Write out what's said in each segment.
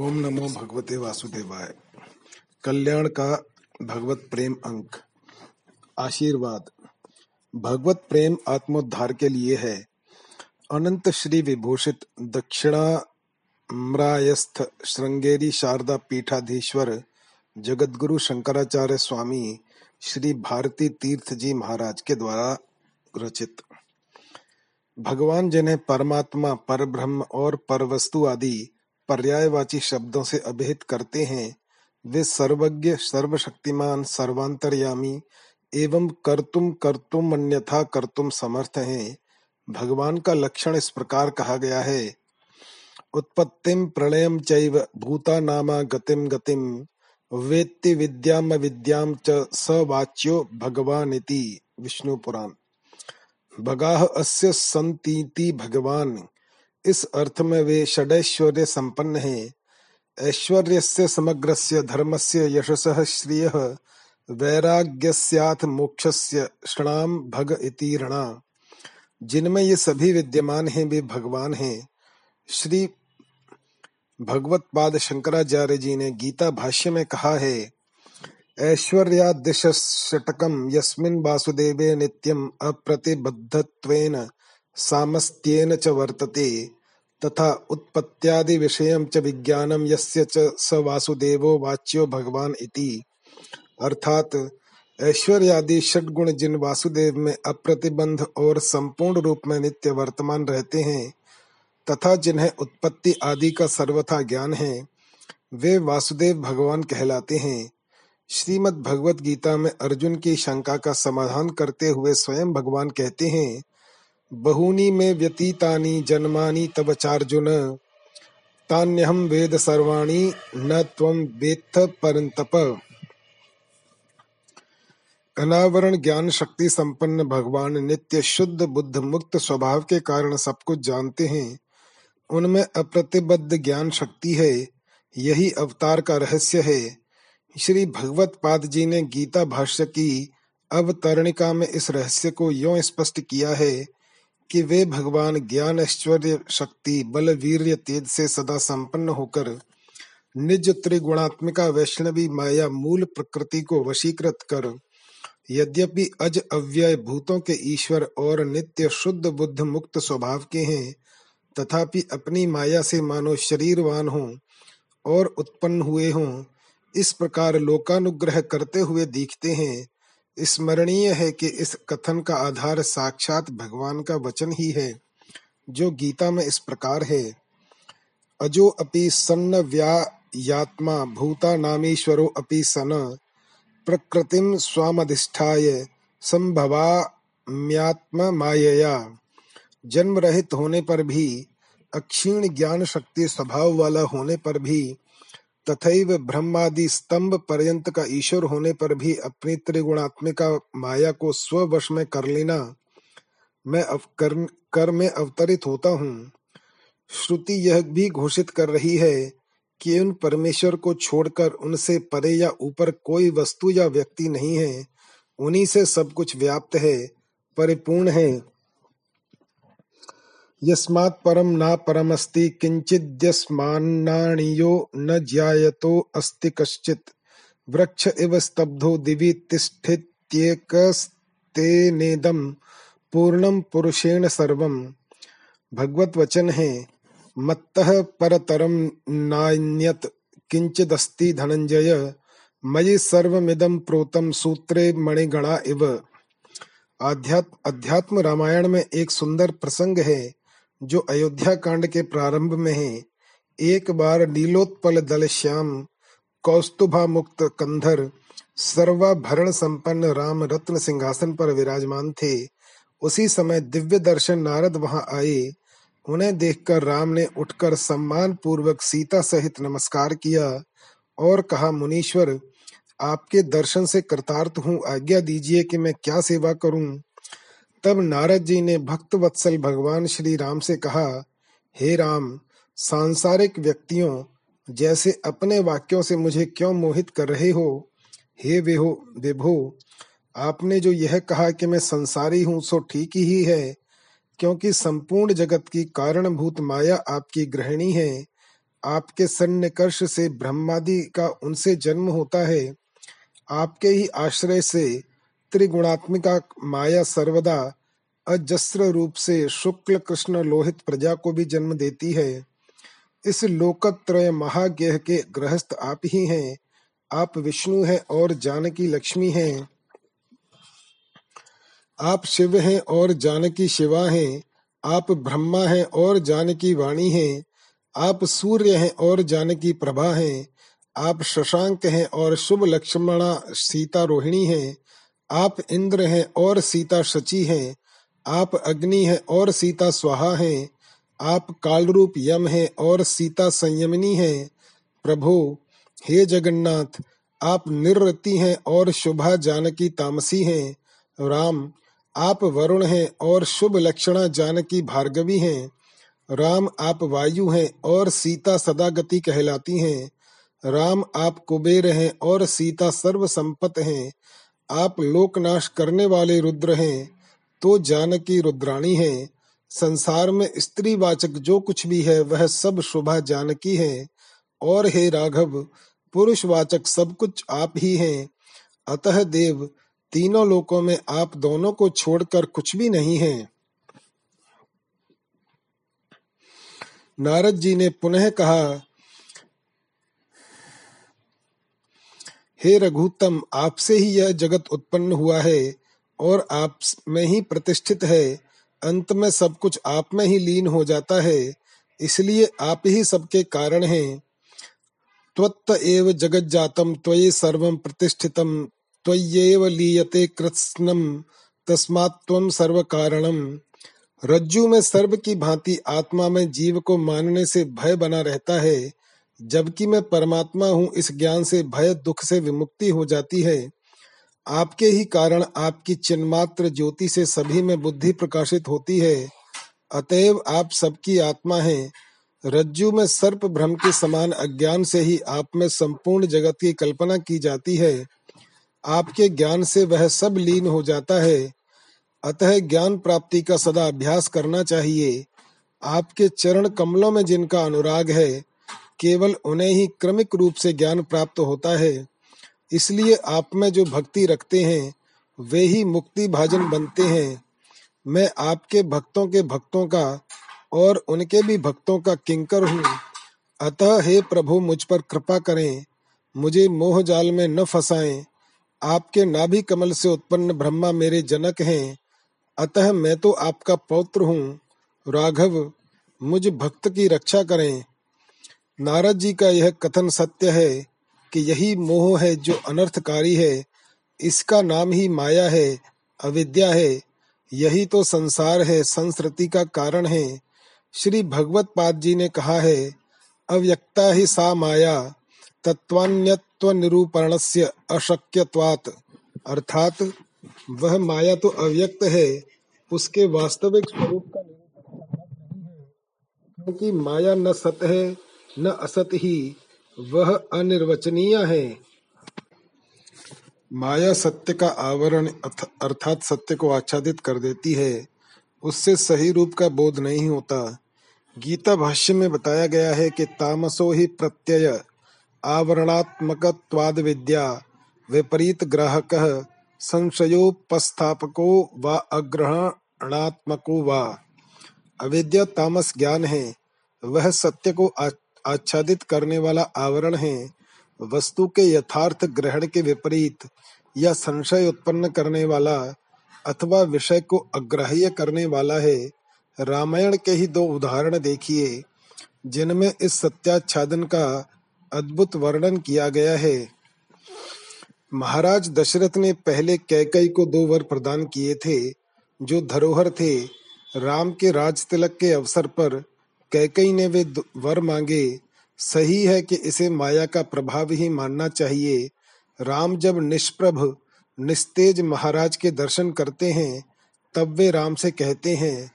ओम नमो भगवते वासुदेवाय। कल्याण का भगवत प्रेम अंक। आशीर्वाद। भगवत प्रेम आत्मोद्धार के लिए है। अनंत श्री विभूषित दक्षिणाम्रायस्थ श्रृंगेरी शारदा पीठाधीश्वर जगतगुरु शंकराचार्य स्वामी श्री भारती तीर्थ जी महाराज के द्वारा रचित। भगवान जिन्हें परमात्मा, परब्रह्म और परवस्तु आदि पर्यायवाची शब्दों से अभिहित करते हैं। वे सर्वज्ञ, सर्वशक्तिमान, सर्वांतर्यामी एवं कर्तुम कर्तुम अन्यथा कर्तुम समर्थ हैं। भगवान का लक्षण इस प्रकार कहा गया है। उत्पत्तिम प्रलयम चैव भूता नामा गतिम गतिम वेत्ति विद्याम विद्याम च सवाच्यो भगवानिति। विष्णु पुराण भगाह अस्य संतीति भगवान। इस अर्थ में वे षडैश्वर्य संपन्न हैं। ऐश्वर्य से समग्र धर्म से यशस श्रिय वैराग्यस्याथ मोक्षस्य भग इति रणा। जिनमें ये सभी विद्यमान हैं, वे भगवान हैं। श्री भगवत पाद शंकराचार्य जी ने गीता भाष्य में कहा है ऐश्वर्यादिशटकम यस्मिन् वासुदेवे नित्यम् अप्रतिबद्धत्वेन सामस्त्येन च वर्तते। तथा उत्पत्त्यादि विषयं च विज्ञानं यस्य च स वासुदेवो वाच्यो भगवान इति। अर्थात ऐश्वर्यादि षटगुण जिन वासुदेव में अप्रतिबंध और संपूर्ण रूप में नित्य वर्तमान रहते हैं, तथा जिन्हें उत्पत्ति आदि का सर्वथा ज्ञान है, वे वासुदेव भगवान कहलाते हैं। श्रीमद् भगवत गीता में अर्जुन की शंका का समाधान करते हुए स्वयं भगवान कहते हैं बहूनी में व्यतीतानि जन्मानि तब चार्जुन। तान्यहम वेद सर्वाणि, न त्वं वेत्थ परंतप अनावरण ज्ञान शक्ति संपन्न भगवान नित्य शुद्ध बुद्ध मुक्त स्वभाव के कारण सब कुछ जानते हैं। उनमें अप्रतिबद्ध ज्ञान शक्ति है। यही अवतार का रहस्य है। श्री भगवत पाद जी ने गीता भाष्य की अवतरणिका में इस रहस्य को यो स्पष्ट किया है कि वे भगवान ज्ञान ऐश्वर्य शक्ति, बल, वीर्य, तेज से सदा संपन्न होकर निज त्रिगुणात्मिका वैष्णवी माया मूल प्रकृति को वशीकृत कर, यद्यपि अज अव्यय भूतों के ईश्वर और नित्य शुद्ध बुद्ध मुक्त स्वभाव के हैं, तथापि अपनी माया से मानो शरीरवान हों और उत्पन्न हुए हों, इस प्रकार लोकानुग्रह करते हुए दिखते हैं स्मरणीय है कि इस कथन का आधार साक्षात भगवान का वचन ही है, जो गीता में इस प्रकार है। अजो अपि सन्न व्यायात्मा भूता नामीश्वरो अपि सन प्रकृतिम स्वामधिष्ठाय संभवाम्यात्म मायया जन्म रहित होने पर भी, अक्षीण ज्ञान शक्ति स्वभाव वाला होने पर भी तथैव ब्रह्मादि स्तंभ पर्यंत का ईश्वर होने पर भी अपनी त्रिगुणात्मिका माया को स्ववश में कर लेना मैं कर, कर में अवतरित होता हूँ। श्रुति यह भी घोषित कर रही है कि उन परमेश्वर को छोड़कर उनसे परे या ऊपर कोई वस्तु या व्यक्ति नहीं है उन्हीं से सब कुछ व्याप्त है परिपूर्ण है। यस्मात् परं न परमस्ति किञ्चिद्यस्मान्नाणीयो न ज्यायतो अस्ति कश्चित्। वृक्ष इव स्तब्धो दिवि तिष्ठित्येकस्तेनेदं पूर्णं पुरुषेण सर्वम्। भगवत वचन है, मत्तः परतरम नान्यत किंचिदस्ति धनंजय मयि सर्वमिदं प्रोतम सूत्रे मणिगणा इव। आध्यात्म अध्यात्म रामायण में एक सुंदर प्रसंग है जो अयोध्या कांड के प्रारंभ में है, एक बार नीलोत्पल दल श्याम कौस्तुभा मुक्त कंधर, सर्वाभरण संपन्न राम रत्न सिंहासन पर विराजमान थे। उसी समय दिव्य दर्शन नारद वहाँ आए। उन्हें देखकर राम ने उठकर सम्मान पूर्वक सीता सहित नमस्कार किया और कहा, मुनीश्वर, आपके दर्शन से कृतार्थ हूँ। आज्ञा दीजिए कि मैं क्या सेवा करूँ? तब नारद जी ने भक्त वत्सल भगवान श्री राम से कहा, हे राम, सांसारिक व्यक्तियों, जैसे अपने वाक्यों से मुझे क्यों मोहित कर रहे हो? हे विभो विभो, आपने जो यह कहा कि मैं संसारी हूँ, सो ठीक ही है, क्योंकि संपूर्ण जगत की कारणभूत माया आपकी गृहिणी है। आपके सन्निकर्ष से ब्रह्मादि का उनसे जन्म होता है। आपके ही आश्रय से त्रिगुणात्मिका माया सर्वदा अजस्र रूप से शुक्ल कृष्ण लोहित प्रजा को भी जन्म देती है। इस लोकत्रय महाज्ञ के गृहस्थ आप ही हैं। आप विष्णु हैं और जानकी लक्ष्मी हैं। आप शिव हैं और जानकी शिवा हैं। आप ब्रह्मा हैं और जानकी वाणी हैं। आप सूर्य हैं और जानकी प्रभा हैं। आप शशांक हैं और शुभ लक्ष्मणा सीता रोहिणी हैं। आप इंद्र हैं और सीता शची हैं, आप अग्नि हैं और सीता स्वाहा हैं, आप काल रूप यम हैं और सीता संयमिनी हैं। प्रभु, हे जगन्नाथ, आप निरति हैं और शुभा जानकी तामसी हैं। राम, आप वरुण हैं और शुभ लक्षणा जानकी भार्गवी हैं। राम, आप वायु हैं और सीता सदागति कहलाती हैं। राम, आप कुबेर हैं और सीता सर्व संपत हैं। आप लोकनाश करने वाले रुद्र हैं तो जानकी रुद्राणी हैं। संसार में स्त्री वाचक जो कुछ भी है, वह सब शोभा जानकी है। और हे राघव पुरुष वाचक सब कुछ आप ही हैं। अतः देव, तीनों लोकों में आप दोनों को छोड़कर कुछ भी नहीं है। नारद जी ने पुनः कहा हे रघुतम आपसे ही यह जगत उत्पन्न हुआ है और आप में ही प्रतिष्ठित है। अंत में सब कुछ आप में ही लीन हो जाता है। इसलिए आप ही सबके कारण हैं। त्वत्त एव जगत जातम त्वये सर्वम प्रतिष्ठितम त्वयेव लीयते कृत्स्नम तस्मात् सर्व कारणम रज्जु में सर्व की भांति आत्मा में जीव को मानने से भय बना रहता है। जबकि मैं परमात्मा हूँ, इस ज्ञान से भय, दुख से विमुक्ति हो जाती है। आपके ही कारण आपकी चिन्मात्र ज्योति से सभी में बुद्धि प्रकाशित होती है। अतएव आप सबकी आत्मा है। रज्जु में सर्प भ्रम के समान अज्ञान से ही आप में संपूर्ण जगत की कल्पना की जाती है। आपके ज्ञान से वह सब लीन हो जाता है। अतः ज्ञान प्राप्ति का सदा अभ्यास करना चाहिए। आपके चरण कमलों में जिनका अनुराग है केवल उन्हें ही क्रमिक रूप से ज्ञान प्राप्त होता है। इसलिए आप में जो भक्ति रखते हैं, वे ही मुक्ति भाजन बनते हैं। मैं आपके भक्तों के भक्तों का और उनके भी भक्तों का किंकर हूँ। अतः हे प्रभु, मुझ पर कृपा करें। मुझे मोह जाल में न फंसाएँ। आपके नाभि कमल से उत्पन्न ब्रह्मा मेरे जनक हैं। अतः मैं तो आपका पौत्र हूँ। राघव, मुझ भक्त की रक्षा करें। नारद जी का यह कथन सत्य है कि यही मोह है जो अनर्थकारी है। इसका नाम ही माया है, अविद्या है। यही तो संसार है, संस्कृति का कारण है। श्री भगवत पाद जी ने कहा है, अव्यक्ता ही सा माया तत्वान्यत्व निरूपण से अशक्यवात अर्थात, वह माया तो अव्यक्त है, उसके वास्तविक स्वरूप का निरूपण क्योंकि माया न सत है न असत ही, वह अनिर्वचनीय है। माया सत्य का आवरण अर्थात सत्य को आच्छादित कर देती है, उससे सही रूप का बोध नहीं होता। गीता भाष्य में बताया गया है कि तामसो ही प्रत्यय आवरणात्मक विद्या विपरीत ग्राहक संशयोपस्थापको व अग्रहणात्मको व। अविद्या तामस ज्ञान है, वह सत्य को आच्छादित करने वाला आवरण है, वस्तु के यथार्थ ग्रहण के विपरीत या संशय उत्पन्न करने वाला अथवा विषय को अग्राह्य करने वाला है, रामायण के ही दो उदाहरण देखिए, जिनमें इस सत्याच्छादन का अद्भुत वर्णन किया गया है। महाराज दशरथ ने पहले कैकई को दो वर प्रदान किए थे, जो धरोहर थे, राम के राज तिलक के अवसर पर कैकई ने वे वर मांगे, सही है कि इसे माया का प्रभाव ही मानना चाहिए। राम जब निष्प्रभ, निस्तेज महाराज के दर्शन करते हैं, तब वे राम से कहते हैं,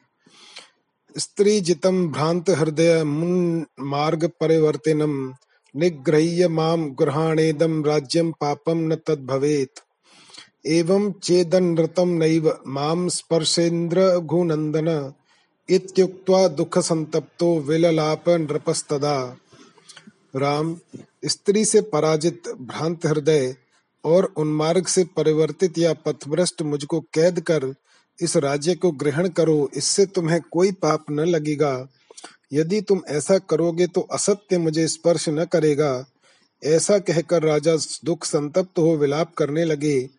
स्त्री जितम भ्रांत हृदय मुन मार्ग परिवर्तनम, निग्रह्य माम गृहाणेदम राज्यम पापम न तद भवेत। एवं चेदनृतम नैव माम स्पर्शेन्द्र घुनंदन इत्युक्त्वा दुःखसन्तप्तो विललाप नृपस्तदा। राम, स्त्री से पराजित भ्रांत हृदय और उन्मार्ग से परिवर्तित या पथभ्रष्ट मुझको कैद कर, इस राज्य को ग्रहण करो, इससे तुम्हें कोई पाप न लगेगा। यदि तुम ऐसा करोगे तो असत्य मुझे स्पर्श न करेगा। ऐसा कहकर राजा दुख संतप्त हो विलाप करने लगे।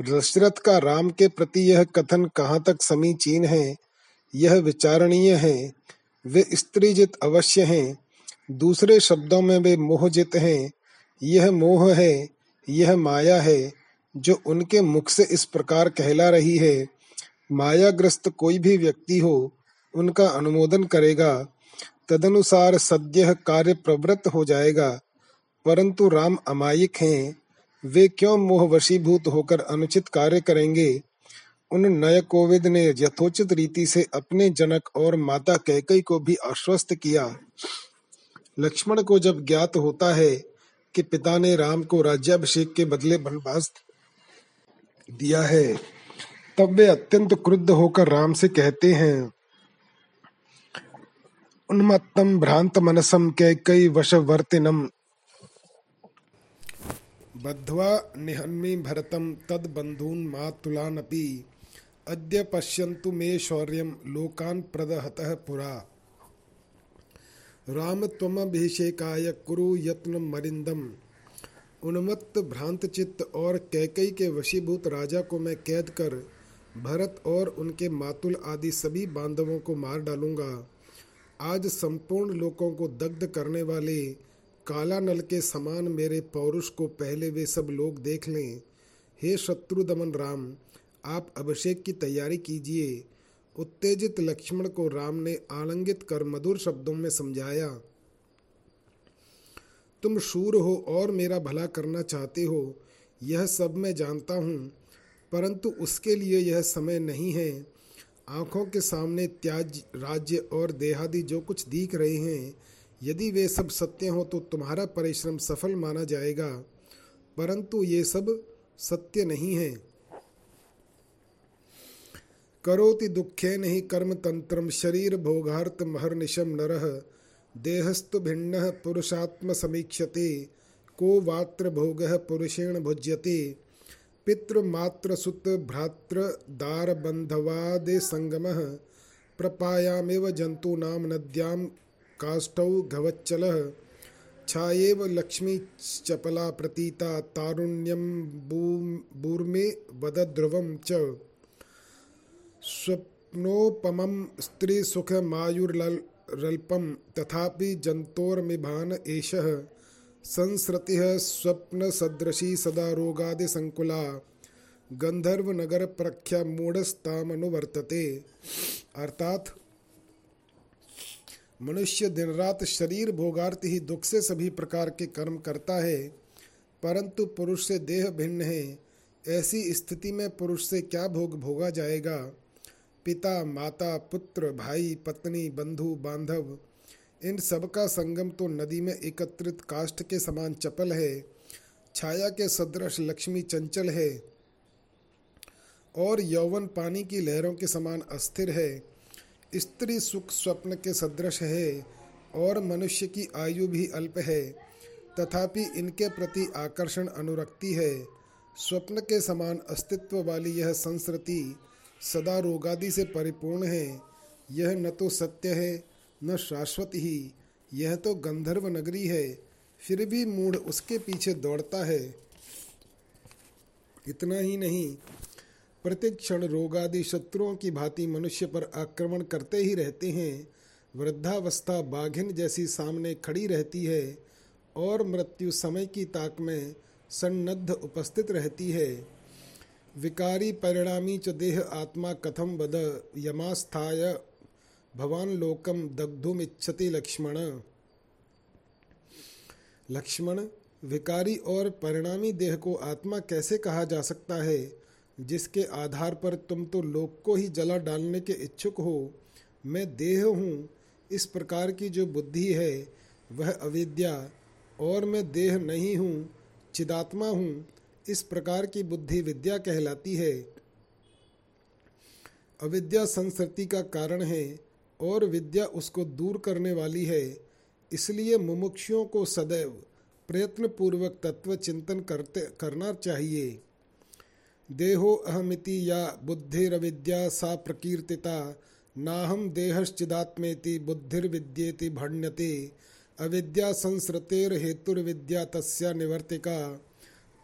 दशरथ का राम के प्रति यह कथन कहाँ तक समीचीन है? यह विचारणीय है। वे स्त्रीजित अवश्य हैं। दूसरे शब्दों में वे मोहजित हैं। यह मोह है, यह माया है, जो उनके मुख से इस प्रकार कहला रही है। मायाग्रस्त कोई भी व्यक्ति हो, उनका अनुमोदन करेगा। तदनुसार सद्य कार्य प्रवृत्त हो जाएगा। परंतु राम अमायिक हैं। वे क्यों मोह वशीभूत होकर अनुचित कार्य करेंगे? उन नय कोविद ने यथोचित रीति से अपने जनक और माता कैकई को भी आश्वस्त किया। लक्ष्मण को जब ज्ञात होता है कि पिता ने राम को राज्याभिषेक के बदले वनवास दिया है, तब वे अत्यंत क्रुद्ध होकर राम से कहते हैं उन्मत्तम भ्रांत मनसम कैकई वशवर्तिनम बद्ध्वा निहन्मि भरतं तद्बन्धून् मातुलानपि अद्य पश्यन्तु मे शौर्यं लोकान् प्रदहतः पुरा। राम कुरु यत्न मरिंदम उन्मत्त भ्रांत चित्त और कैकई के वशीभूत राजा को मैं कैद कर, भरत और उनके मातुल आदि सभी बांधवों को मार डालूँगा। आज संपूर्ण लोगों को दग्ध करने वाले काला नल के समान मेरे पौरुष को पहले वे सब लोग देख लें। हे शत्रु दमन राम आप अभिषेक की तैयारी कीजिए। उत्तेजित लक्ष्मण को राम ने आलंगित कर मधुर शब्दों में समझाया, तुम शूर हो और मेरा भला करना चाहते हो, यह सब मैं जानता हूँ, परंतु उसके लिए यह समय नहीं है। आँखों के सामने त्याज, राज्य और देहादि जो कुछ दिख रहे हैं, यदि वे सब सत्य हो तो तुम्हारा परिश्रम सफल माना जाएगा, परंतु ये सब सत्य नहीं है। करोति दुखे नहीं कर्म तंत्रम शरीर भोगार्थ महर्निशम नरह देहस्तु भिन्न पुरुषात्म समीक्षते, को वात्र भोग पुरुषेण भुज्यते। पितृमात्र सुत भ्रातृ दार बंधवादे संगम, प्रपायामेव जंतूनाम नद्याम काष्ठौ घवच्चलः। छायेव चपला प्रतीता, तारुण्यं बूर्मे वदध्रुवं च। स्वप्नोपमं स्त्रीसुखमायुर्लल्पं तथापि एषः संसृतिः स्वप्नसदृशी सदा रोगादिसङ्कुला गंधर्वनगरप्रख्या मूढ़स्तामनुवर्तते अर्थात मनुष्य दिन रात शरीर भोगार्थ ही दुख से सभी प्रकार के कर्म करता है, परंतु पुरुष से देह भिन्न है। ऐसी स्थिति में पुरुष से क्या भोग भोगा जाएगा? पिता, माता, पुत्र, भाई, पत्नी, बंधु, बांधव, इन सब का संगम तो नदी में एकत्रित काष्ठ के समान चपल है, छाया के सदृश लक्ष्मी चंचल है, और यौवन पानी की लहरों के समान अस्थिर है, स्त्री सुख स्वप्न के सदृश है, और मनुष्य की आयु भी अल्प है, तथापि इनके प्रति आकर्षण अनुरक्ति है, स्वप्न के समान अस्तित्व वाली यह संस्कृति सदा रोगादि से परिपूर्ण है। यह न तो सत्य है, न शाश्वत ही। यह तो गंधर्व नगरी है, फिर भी मूढ़ उसके पीछे दौड़ता है। इतना ही नहीं प्रतिक्षण रोगादि शत्रुओं की भांति मनुष्य पर आक्रमण करते ही रहते हैं। वृद्धावस्था बाघिन जैसी सामने खड़ी रहती है, और मृत्यु समय की ताक में सन्नद्ध उपस्थित रहती है। विकारी परिणामी च देह आत्मा कथम बद यमास्थाय। भवान लोकम दग्धुमिच्छति लक्ष्मण। लक्ष्मण, विकारी और परिणामी देह को आत्मा कैसे कहा जा सकता है? जिसके आधार पर तुम तो लोक को ही जला डालने के इच्छुक हो। मैं देह हूँ। इस प्रकार की जो बुद्धि है, वह अविद्या। और मैं देह नहीं हूँ, चिदात्मा हूँ। इस प्रकार की बुद्धि विद्या कहलाती है। अविद्या संस्कृति का कारण है और विद्या उसको दूर करने वाली है, इसलिए मुमुक्षुओं को सदैव प्रयत्न पूर्वक तत्व चिंतन करते, करना चाहिए। देहो अहमिति या बुद्धिरविद्या सा प्रकीर्तिता नाहम देहश्चिदात्मेति बुद्धिर्विद्येति भण्यते, अविद्या संसृतेर हेतुर्विद्या तस्या निवर्तिका।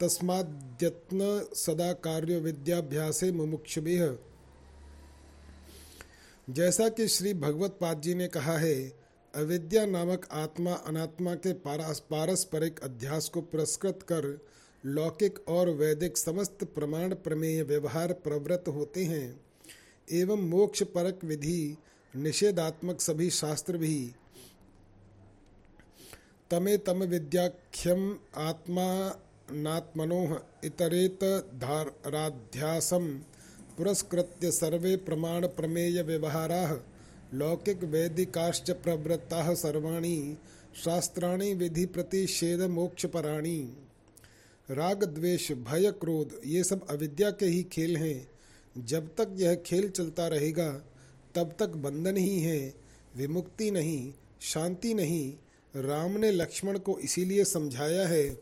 तस्माद्यत्न सदा कार्य विद्याभ्यासे मुमुक्षुभिः। जैसा कि श्री भगवत पाद जी ने कहा है, अविद्या नामक आत्मा अनात्मा के पारस्परिक अध्यास को पुरस्कृत कर लौकिक और वैदिक समस्त प्रमाण प्रमेय व्यवहार प्रवृत्त होते हैं, एवं मोक्ष परक विधि निषेधात्मक सभी शास्त्र भी। तमे तम विद्याख्यम आत्मा नात्मनो इतरेत धाराध्यासम पुरस्कृत्य सर्वे प्रमाण प्रमेय व्यवहारा लौकिक वैदिकाश्च प्रवृत्ता सर्वाणी शास्त्राणी विधि प्रतिषेध मोक्षपराणी राग द्वेष भय, क्रोध, ये सब अविद्या के ही खेल हैं। जब तक यह खेल चलता रहेगा, तब तक बंधन ही है, विमुक्ति नहीं, शांति नहीं। राम ने लक्ष्मण को इसीलिए समझाया है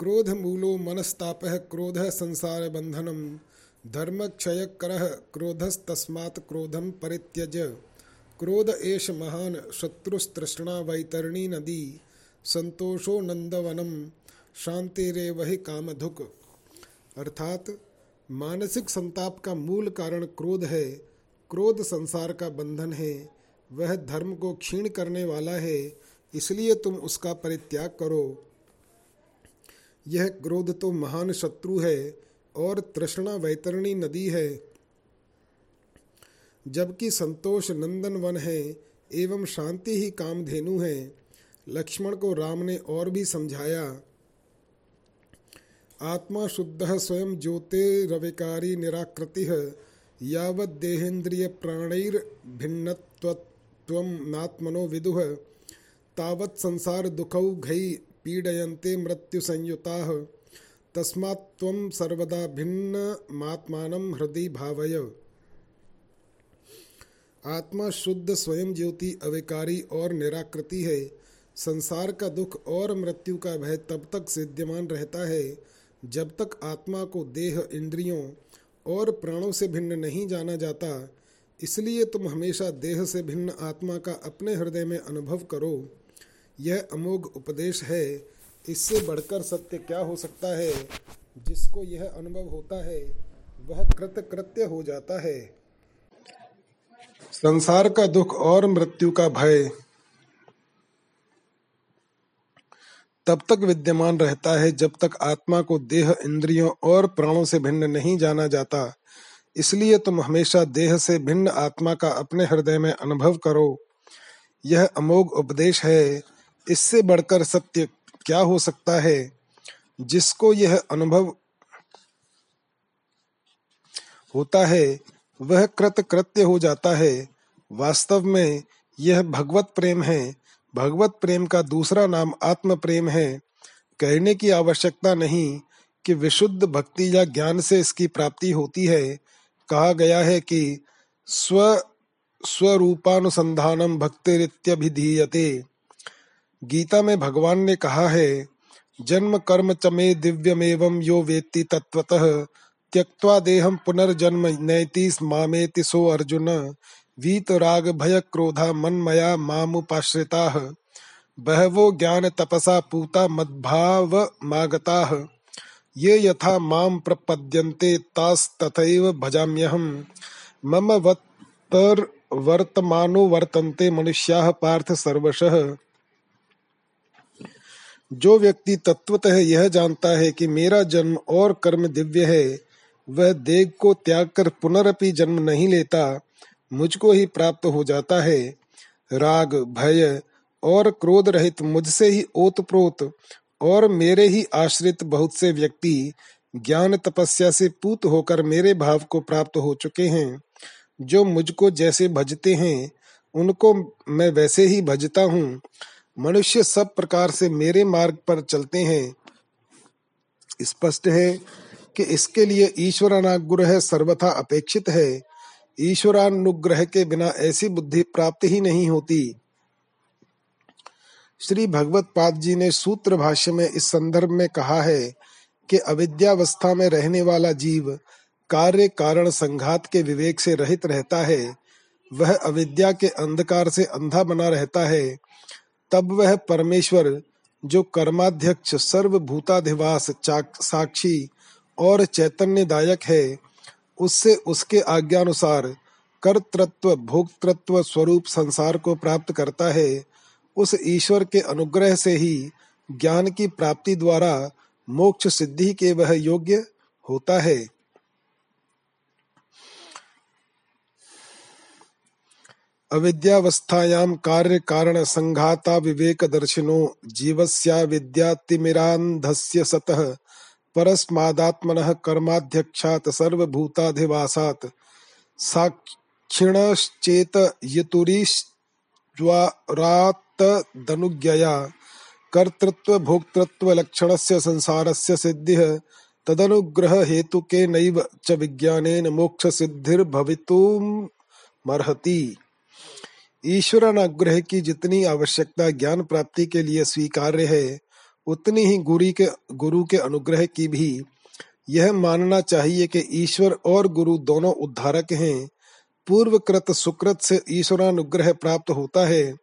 क्रोध मूलो मनस्ताप क्रोध संसार बंधनम धर्म क्षय कर क्रोधस्तस्मात् क्रोधम परित्यज। क्रोध एष महान शत्रुस्तृष्णा वैतरणी नदी। संतोषो नंदवनम शांति वही कामधुक। अर्थात, मानसिक संताप का मूल कारण क्रोध है। क्रोध संसार का बंधन है। वह धर्म को क्षीण करने वाला है। इसलिए तुम उसका परित्याग करो। यह क्रोध तो महान शत्रु है और तृष्णा वैतरणी नदी है। जबकि संतोष नंदन वन है, एवं शांति ही कामधेनु है। लक्ष्मण को राम ने और भी समझाया। आत्मा शुद्ध स्वयं ज्योतिरविकारी निराकृति यावत देहेन्द्रिय प्राणैर भिन्नत्व नात्मनो विदुह तावत संसार दुखौ घई पीडयन्ते मृत्युसंयुताः। तस्मात् त्वं सर्वदा भिन्नमात्मानं हृदय भावय। आत्मा शुद्ध, स्वयं ज्योति, अविकारी और निराकृति है। संसार का दुख और मृत्यु का भय तब तक सिद्ध्यमान रहता है, जब तक आत्मा को देह, इंद्रियों और प्राणों से भिन्न नहीं जाना जाता। इसलिए तुम हमेशा देह से भिन्न आत्मा का अपने हृदय में अनुभव करो। यह अमोघ उपदेश है। इससे बढ़कर सत्य क्या हो सकता है? जिसको यह अनुभव होता है, वह कृत कृत्य हो जाता है। संसार का दुख और मृत्यु का भय तब तक विद्यमान रहता है जब तक आत्मा को देह, इंद्रियों और प्राणों से भिन्न नहीं जाना जाता। इसलिए तुम हमेशा देह से भिन्न आत्मा का अपने हृदय में अनुभव करो। यह अमोघ उपदेश है। इससे बढ़कर सत्य क्या हो सकता है? जिसको यह अनुभव होता है, वह कृत कृत्य हो जाता है। वास्तव में यह भगवत प्रेम है। भगवत प्रेम का दूसरा नाम आत्म प्रेम है। कहने की आवश्यकता नहीं कि विशुद्ध भक्ति या ज्ञान से इसकी प्राप्ति होती है। कहा गया है कि स्व, स्वरूपानुसंधानम भक्तिरित्यभिधीयते। गीता में भगवान ने कहा है, जन्म कर्म चमे दिव्यमेवं यो वेत्ति तत्वतः त्यक्त्वा देहम पुनर्जन्म नैति मामेति सो अर्जुन, वीत राग भय क्रोधा मन्मया मामुपाश्रिता, बहवो ज्ञान तपसा पूता मद्भाव मागता। ये यथा माम प्रपद्यन्ते तास्तथैव भजाम्यहम् मम वत्तर वर्तमानो वर्तन्ते मनुष्याः पार्थ सर्वशः। जो व्यक्ति तत्वतः यह जानता है कि मेरा जन्म और कर्म दिव्य है, वह देह को त्याग कर पुनरअपि जन्म नहीं लेता, मुझको ही प्राप्त हो जाता है। राग, भय और क्रोध रहित मुझसे ही ओतप्रोत और मेरे ही आश्रित बहुत से व्यक्ति ज्ञान तपस्या से पूत होकर मेरे भाव को प्राप्त हो चुके हैं। जो मुझको जैसे भजते हैं, उनको मैं वैसे ही भजता हूँ। मनुष्य सब प्रकार से मेरे मार्ग पर चलते हैं। स्पष्ट है कि इसके लिए ईश्वरानुग्रह सर्वथा अपेक्षित है। ईश्वरानुग्रह के बिना ऐसी बुद्धि प्राप्त ही नहीं होती। श्री भगवत पाद जी ने सूत्र भाष्य में इस संदर्भ में कहा है कि अविद्यावस्था में रहने वाला जीव कार्य कारण संघात के विवेक से रहित रहता है। वह अविद्या के अंधकार से अंधा बना रहता है। तब वह परमेश्वर, जो कर्माध्यक्ष, सर्वभूताधिवास साक्षी और चैतन्यदायक है, उससे उसके आज्ञानुसार कर्तृत्व, भोक्तृत्व स्वरूप संसार को प्राप्त करता है, उस ईश्वर के अनुग्रह से ही ज्ञान की प्राप्ति द्वारा मोक्ष सिद्धि के वह योग्य होता है। अविद्यावस्थायां कार्य कारण संघाता विवेक दर्शिनो जीवस्या विद्यातिमिरान्धस्य सतः। परस्मादात्मनः कर्माध्यक्षात्, सर्वभूताधिवासात्। साक्षिणश्चेतयितुरीश्वरात्तदनुज्ञया कर्तृत्व भोक्तृत्व लक्षणस्य संसारस्य सिद्धिः। हेतुकेनैव च विज्ञानेन मोक्ष सिद्धिर्भवितुमर्हति ईश्वरानुग्रह की जितनी आवश्यकता ज्ञान प्राप्ति के लिए स्वीकार्य है, उतनी ही गुरु के गुरु के अनुग्रह की भी। यह मानना चाहिए कि ईश्वर और गुरु दोनों उद्धारक हैं। पूर्वकृत सुकृत से ईश्वरानुग्रह प्राप्त होता है।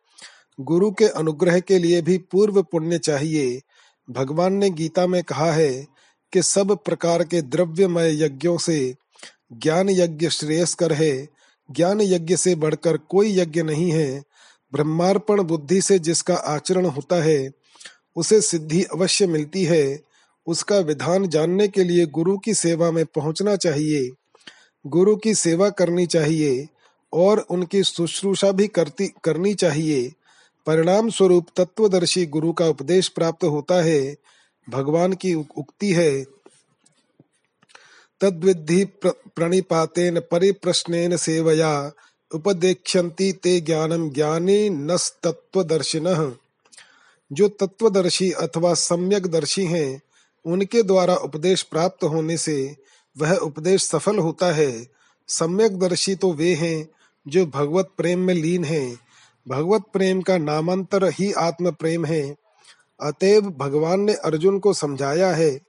गुरु के अनुग्रह के लिए भी पूर्व पुण्य चाहिए। भगवान ने गीता में कहा है कि सब प्रकार के द्रव्यमय यज्ञों से ज्ञान यज्ञ श्रेयस्कर है। ज्ञान यज्ञ से बढ़कर कोई यज्ञ नहीं है। ब्रह्मार्पण बुद्धि से जिसका आचरण होता है, उसे सिद्धि अवश्य मिलती है। उसका विधान जानने के लिए गुरु की सेवा में पहुँचना चाहिए। गुरु की सेवा करनी चाहिए और उनकी शुश्रूषा भी करती, करनी चाहिए। परिणाम स्वरूप तत्वदर्शी गुरु का उपदेश प्राप्त होता है। भगवान की उक्ति है। तद्विद्धि प्रणिपातेन, परिप्रश्नेन सेवया, उपदेक्ष्यन्ति ते ज्ञानम ज्ञानी नस्तत्वदर्शिनः जो तत्वदर्शी अथवा सम्यक दर्शी हैं, उनके द्वारा उपदेश प्राप्त होने से वह उपदेश सफल होता है। सम्यक दर्शी तो वे हैं, जो भगवत प्रेम में लीन हैं। भगवत प्रेम का नामांतर ही आत्म प्रेम है। अतएव भगवान ने अर्जुन को समझाया है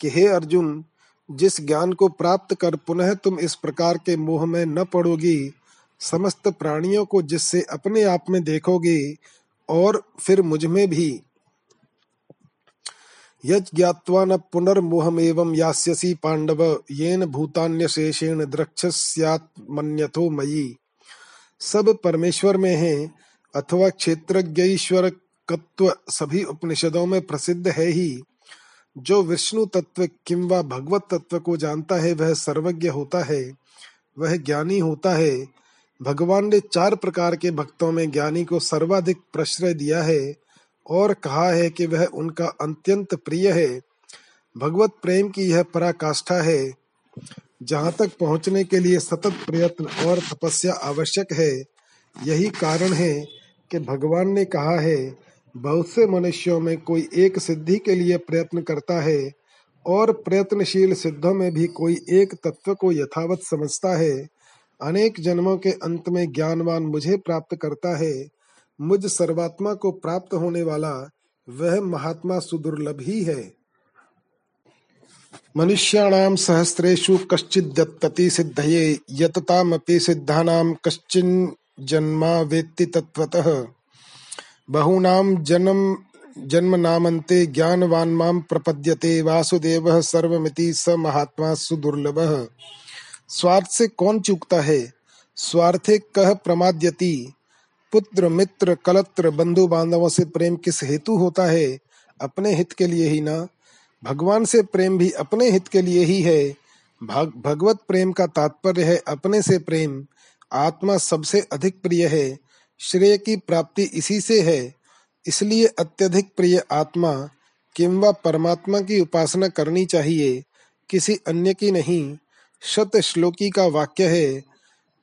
कि, हे अर्जुन जिस ज्ञान को प्राप्त कर पुनः तुम इस प्रकार के मोह में न पड़ोगी, समस्त प्राणियों को जिससे अपने आप में देखोगे और फिर मुझमें भी। यज्ञात्वा न पुनर्मोहमेवं यास्यसि पांडव, येन भूतान्यशेषेण द्रक्षस्यात्मन्यथो मयि। सब परमेश्वर में है, अथवा क्षेत्रज्ञ कत्व सभी उपनिषदों में प्रसिद्ध है ही। जो विष्णु तत्व किंवा भगवत तत्व को जानता है, वह सर्वज्ञ होता है, वह ज्ञानी होता है। भगवान ने चार प्रकार के भक्तों में ज्ञानी को सर्वाधिक प्रश्रय दिया है और कहा है कि वह उनका अत्यंत प्रिय है। भगवत प्रेम की यह पराकाष्ठा है। जहाँ तक पहुँचने के लिए सतत प्रयत्न और तपस्या आवश्यक है, यही कारण है कि भगवान ने कहा है बहुत से मनुष्यों में कोई एक सिद्धि के लिए प्रयत्न करता है और प्रयत्नशील सिद्धों में भी कोई एक तत्व को यथावत समझता है। अनेक जन्मों के अंत में ज्ञानवान मुझे प्राप्त करता है। मुझ सर्वात्मा को प्राप्त होने वाला वह महात्मा सुदुर्लभ ही है। मनुष्याणाम सहस्रेशु कश्चिदत्तति सिद्धये, यततामपि सिद्धानाम कश्चिन जन्मा वेत्ति तत्वतः बहूनां जन्म जन्मनामन्ते ज्ञानवान् माँ प्रपद्यते वासुदेवः सर्वमिति स महात्मा सुदुर्लभः। स्वार्थ से कौन चूकता है? स्वार्थे कह प्रमाद्यति। पुत्र मित्र कलत्र बंधु बांधवों से प्रेम किस हेतु होता है? अपने हित के लिए ही ना। भगवान से प्रेम भी अपने हित के लिए ही है। भग, भगवत प्रेम का तात्पर्य है अपने से प्रेम। आत्मा सबसे अधिक प्रिय है। श्रेय की प्राप्ति इसी से है, इसलिए अत्यधिक प्रिय आत्मा किंवा परमात्मा की उपासना करनी चाहिए, किसी अन्य की नहीं। शत श्लोकी का वाक्य है,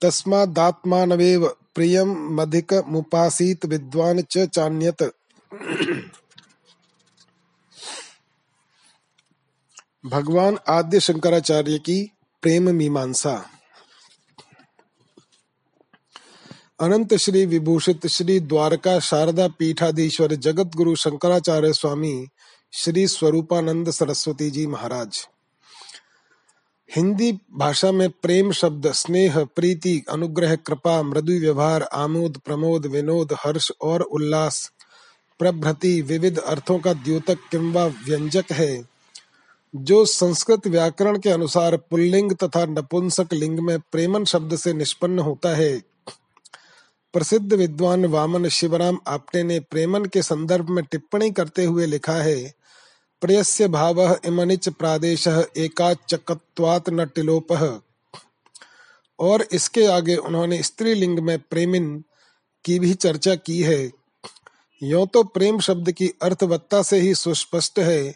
तस्मादात्मानवेव प्रियम मधिक मुपासीत विद्वान च चान्यत। भगवान आद्य शंकराचार्य की प्रेम मीमांसा। अनंत श्री विभूषित श्री द्वारका शारदा पीठाधीश्वर जगत गुरु शंकराचार्य स्वामी श्री स्वरूपानंद सरस्वती जी महाराज। हिंदी भाषा में प्रेम शब्द, स्नेह, प्रीति, अनुग्रह, कृपा, मृदु व्यवहार, आमोद, प्रमोद, विनोद, हर्ष और उल्लास, प्रभृति, विविध अर्थों का द्योतक किंवा व्यंजक है, जो संस्कृत व्याकरण के अनुसार पुल्लिंग तथा नपुंसक लिंग में प्रेमन शब्द से निष्पन्न होता है। प्रसिद्ध विद्वान वामन शिवराम आप्टे ने प्रेमन के संदर्भ में टिप्पणी करते हुए लिखा है, प्रेयस्य भाव इमनिच प्रादेश एकाचकत्वात न टिलोप और इसके आगे उन्होंने स्त्रीलिंग में प्रेमिन की भी चर्चा की है। यो तो प्रेम शब्द की अर्थवत्ता से ही सुस्पष्ट है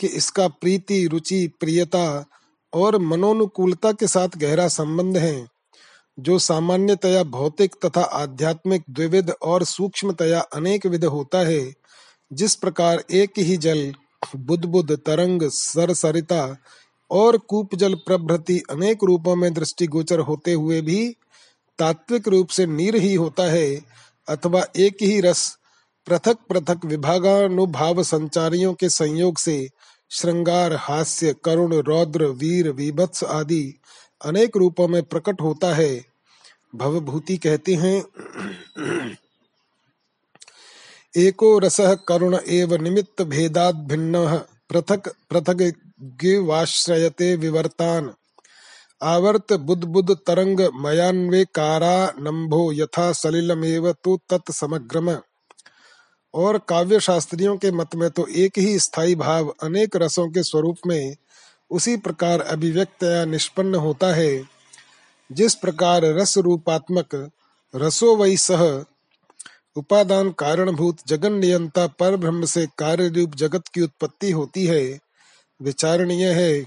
कि इसका प्रीति, रुचि, प्रियता और मनोनुकूलता के साथ गहरा संबंध है। जो सामान्यतया भौतिक तथा आध्यात्मिक द्विविध और सूक्ष्मतया अनेक विध होता है, जिस प्रकार एक ही जल बुद्ध तरंग, सरसरिता और कूप जल प्रभृति अनेक रूपों में दृष्टिगोचर होते हुए भी तात्विक रूप से नीर ही होता है, अथवा एक ही रस पृथक पृथक विभागानुभाव संचारियों के संयोग से श्रृंगार, हास्य, करुण, रौद्र, वीर, विभत्स आदि अनेक रूपों में प्रकट होता है। भवभूति कहते हैं, एको रस करुण एव निमित्त भेदाद भिन्न, पृथक पृथक गिवाश्रयते विवर्तान। आवर्त बुद्ध बुद्ध तरंग मयान्वे कारा नंभो यथा सलिलमेव तो तत्समग्रम और काव्य शास्त्रियों के मत में तो एक ही स्थायी भाव अनेक रसों के स्वरूप में उसी प्रकार अभिव्यक्त या निष्पन्न होता है। जिस प्रकार रस रूपात्मक रसो वही सह उपादान कारणभूत जगन नियंता पर ब्रह्म से कार्य रूप जगत की उत्पत्ति होती है, विचारणीय है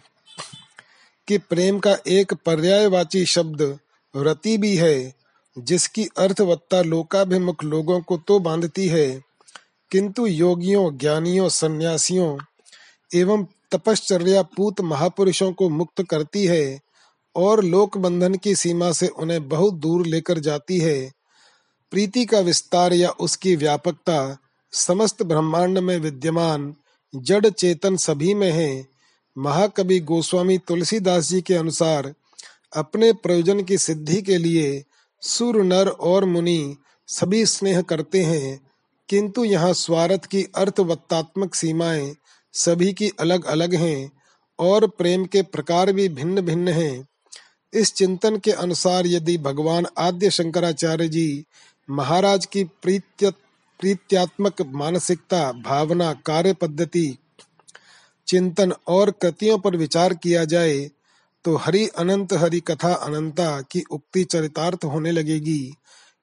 कि प्रेम का एक पर्यायवाची शब्द रति भी है, जिसकी अर्थवत्ता लोकाभिमुख लोगों को तो बांधती है, किंतु योगियों, ज्ञानियों, सन्यासियों एवं तपश्चर्या पूत महापुरुषों को मुक्त करती है और लोक बंधन की सीमा से उन्हें बहुत दूर लेकर जाती है। प्रीति का विस्तार या उसकी व्यापकता समस्त ब्रह्मांड में विद्यमान जड़ चेतन सभी में है। महाकवि गोस्वामी तुलसीदास जी के अनुसार अपने प्रयोजन की सिद्धि के लिए सुर, नर और मुनि सभी स्नेह करते हैं, किंतु यहाँ स्वार्थ की अर्थवत्तात्मक सीमाएँ सभी की अलग अलग हैं और प्रेम के प्रकार भी भिन्न भिन्न हैं। इस चिंतन के अनुसार यदि भगवान आद्य शंकराचार्य जी महाराज की प्रीत्य, प्रीत्यात्मक मानसिकता, भावना, कार्य पद्धति, चिंतन और कृतियों पर विचार किया जाए तो हरि अनंत हरि कथा अनंता की उक्ति चरितार्थ होने लगेगी,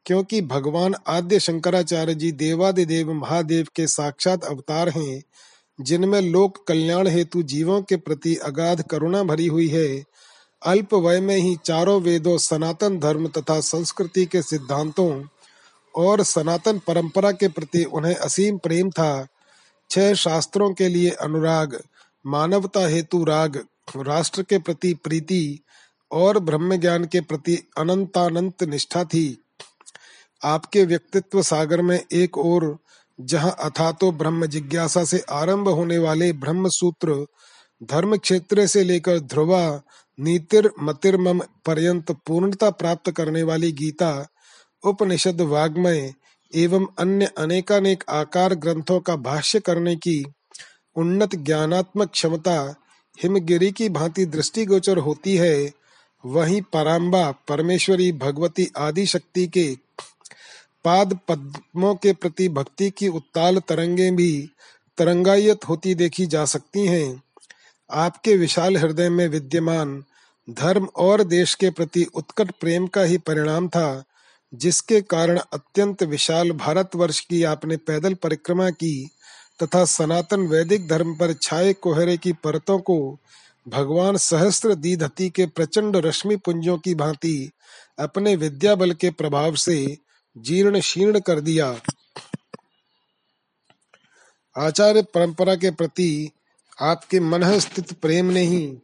क्योंकि भगवान आद्य शंकराचार्य जी देवादिदेव महादेव के साक्षात अवतार हैं जिनमें लोक कल्याण हेतु जीवों के प्रति अगाध करुणा भरी हुई है। अल्प वय में ही चारों वेदों, सनातन धर्म तथा संस्कृति के सिद्धांतों और सनातन परंपरा के प्रति उन्हें असीम प्रेम था। छह शास्त्रों के लिए अनुराग, मानवता हेतु राग, राष्ट्र के प्रति प्रीति और ब्रह्म ज्ञान के प्रति अनंतानंत निष्ठा थी। आपके व्यक्तित्व सागर में एक और जहाँ अथा तो ब्रह्म जिज्ञासा से आरंभ होने वाले ब्रह्म सूत्र धर्म क्षेत्र से लेकर ध्रुवा, नीतिर मतिर्मम पर्यंत पूर्णता प्राप्त करने वाली गीता, उपनिषद वाग्मय एवं अन्य अनेकानेक आकार ग्रंथों का भाष्य करने की उन्नत ज्ञानात्मक क्षमता हिमगिरी की भांति दृष्टिगोचर होती है, वहीं पराम्बा, परमेश्वरी, भगवती आदि शक्ति के पाद पद्मों के प्रति भक्ति की उत्ताल तरंगे भी तरंगायत होती देखी जा सकती हैं। आपके विशाल हृदय में विद्यमान धर्म और देश के प्रति उत्कट प्रेम का ही परिणाम था, जिसके कारण अत्यंत विशाल भारतवर्ष की आपने पैदल परिक्रमा की तथा सनातन वैदिक धर्म पर छाए कोहरे की परतों को भगवान सहस्त्र दीधति के प्रचंड रश्मि पुंजों की भांति अपने विद्या बल के प्रभाव से जीर्ण शीर्ण कर दिया। आचार्य परंपरा के प्रति आपके मन स्थित प्रेम ने ही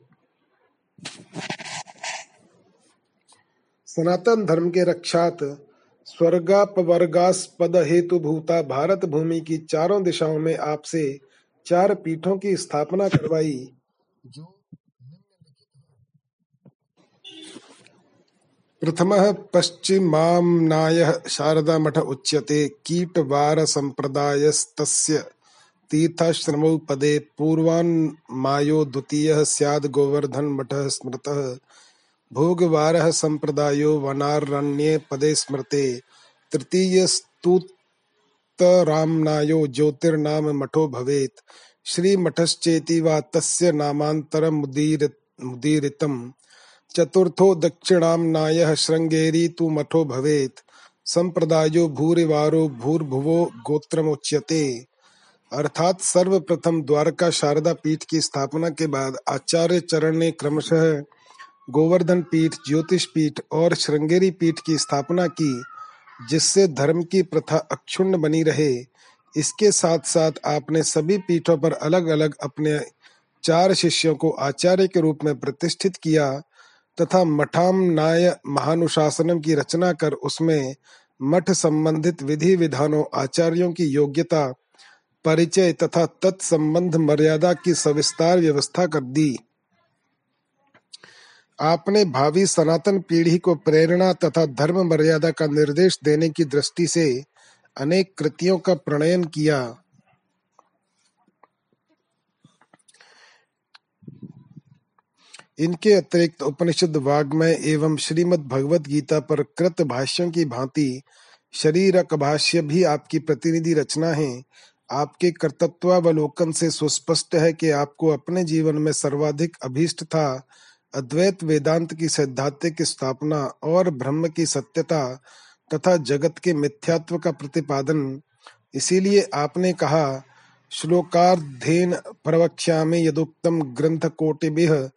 सनातन धर्म के रक्षात स्वर्गापवर्गास्पद हेतु भूता भारत भूमि की चारों दिशाओं में आपसे चार पीठों की स्थापना करवाई, जो प्रथमः पश्चिमाम्नायः शारदामठ उच्यते। कीटवारसम्प्रदायस्तस्य तीर्थाश्रमौ पदे पूर्वान्मायो द्वितीयः स्याद् गोवर्धनमठः स्मृतः। भोगवारः सम्प्रदायो वनारण्ये पदे स्मृते। तृतीयस्तुत्तराम्नायो ज्योतिर्नाम मठो भवेत्। श्रीमठश्चेति वा तस्य नामान्तरमुदीरितम् चतुर्थो दक्षिणाम्नायः शृङ्गेरी तु मठो भवेत्। संप्रदायो भूरिवारो भूर्भुवो गोत्रमुच्यते। अर्थात सर्वप्रथम द्वारका शारदा पीठ की स्थापना के बाद आचार्य चरण ने क्रमशः गोवर्धन पीठ, ज्योतिष पीठ और श्रृंगेरी पीठ की स्थापना की, जिससे धर्म की प्रथा अक्षुण्ण बनी रहे। इसके साथ साथ आपने सभी पीठों पर अलग अलग अपने चार शिष्यों को आचार्य के रूप में प्रतिष्ठित किया। तथा मठाम नाय महानुशासनम की रचना कर उसमें मठ संबंधित विधि विधानों आचार्यों की योग्यता, परिचय तथा तत्संबंध मर्यादा की सविस्तार व्यवस्था कर दी। आपने भावी सनातन पीढ़ी को प्रेरणा तथा धर्म मर्यादा का निर्देश देने की दृष्टि से अनेक कृतियों का प्रणयन किया। इनके अतिरिक्त उपनिषद वाग्मय एवं श्रीमद् भगवत गीता पर कृत भाष्यों की भांति शरीर भाष्य भी आपकी प्रतिनिधि रचना है। आपके कर्तत्वावलोकन से सुस्पष्ट है कि आपको अपने जीवन में सर्वाधिक अभीष्ट था। अद्वैत वेदांत की सैद्धांतिक स्थापना और ब्रह्म की सत्यता तथा जगत के मिथ्यात्व का प्रतिपादन। इसीलिए आपने कहा, श्लोकार्धेन प्रवक्ष्यामि यदुक्तम ग्रंथ कोटिभिः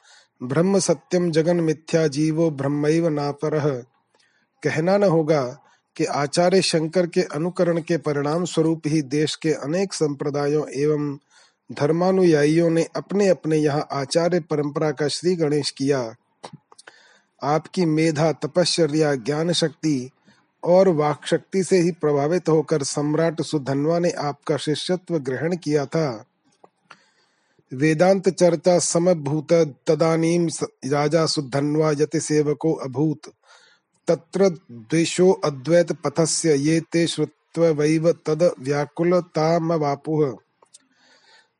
ब्रह्म सत्यम जगन मिथ्या जीवो ब्रह्मैव नापरः। कहना न होगा कि आचार्य शंकर के अनुकरण के परिणाम स्वरूप ही देश के अनेक संप्रदायों एवं धर्मानुयायियों ने अपने अपने यहाँ आचार्य परंपरा का श्री गणेश किया। आपकी मेधा, तपश्चर्या ज्ञान शक्ति और वाक शक्ति से ही प्रभावित होकर सम्राट सुधनवा ने आपका शिष्यत्व ग्रहण किया था। वेदांत चर्चा समभूत तदानीम राजा सुधन्वा यति सेवको अभूत। तत्र द्वेषो अद्वैत पथस्य, ये ते श्रुत्वैव तद व्याकुलतामवापुः।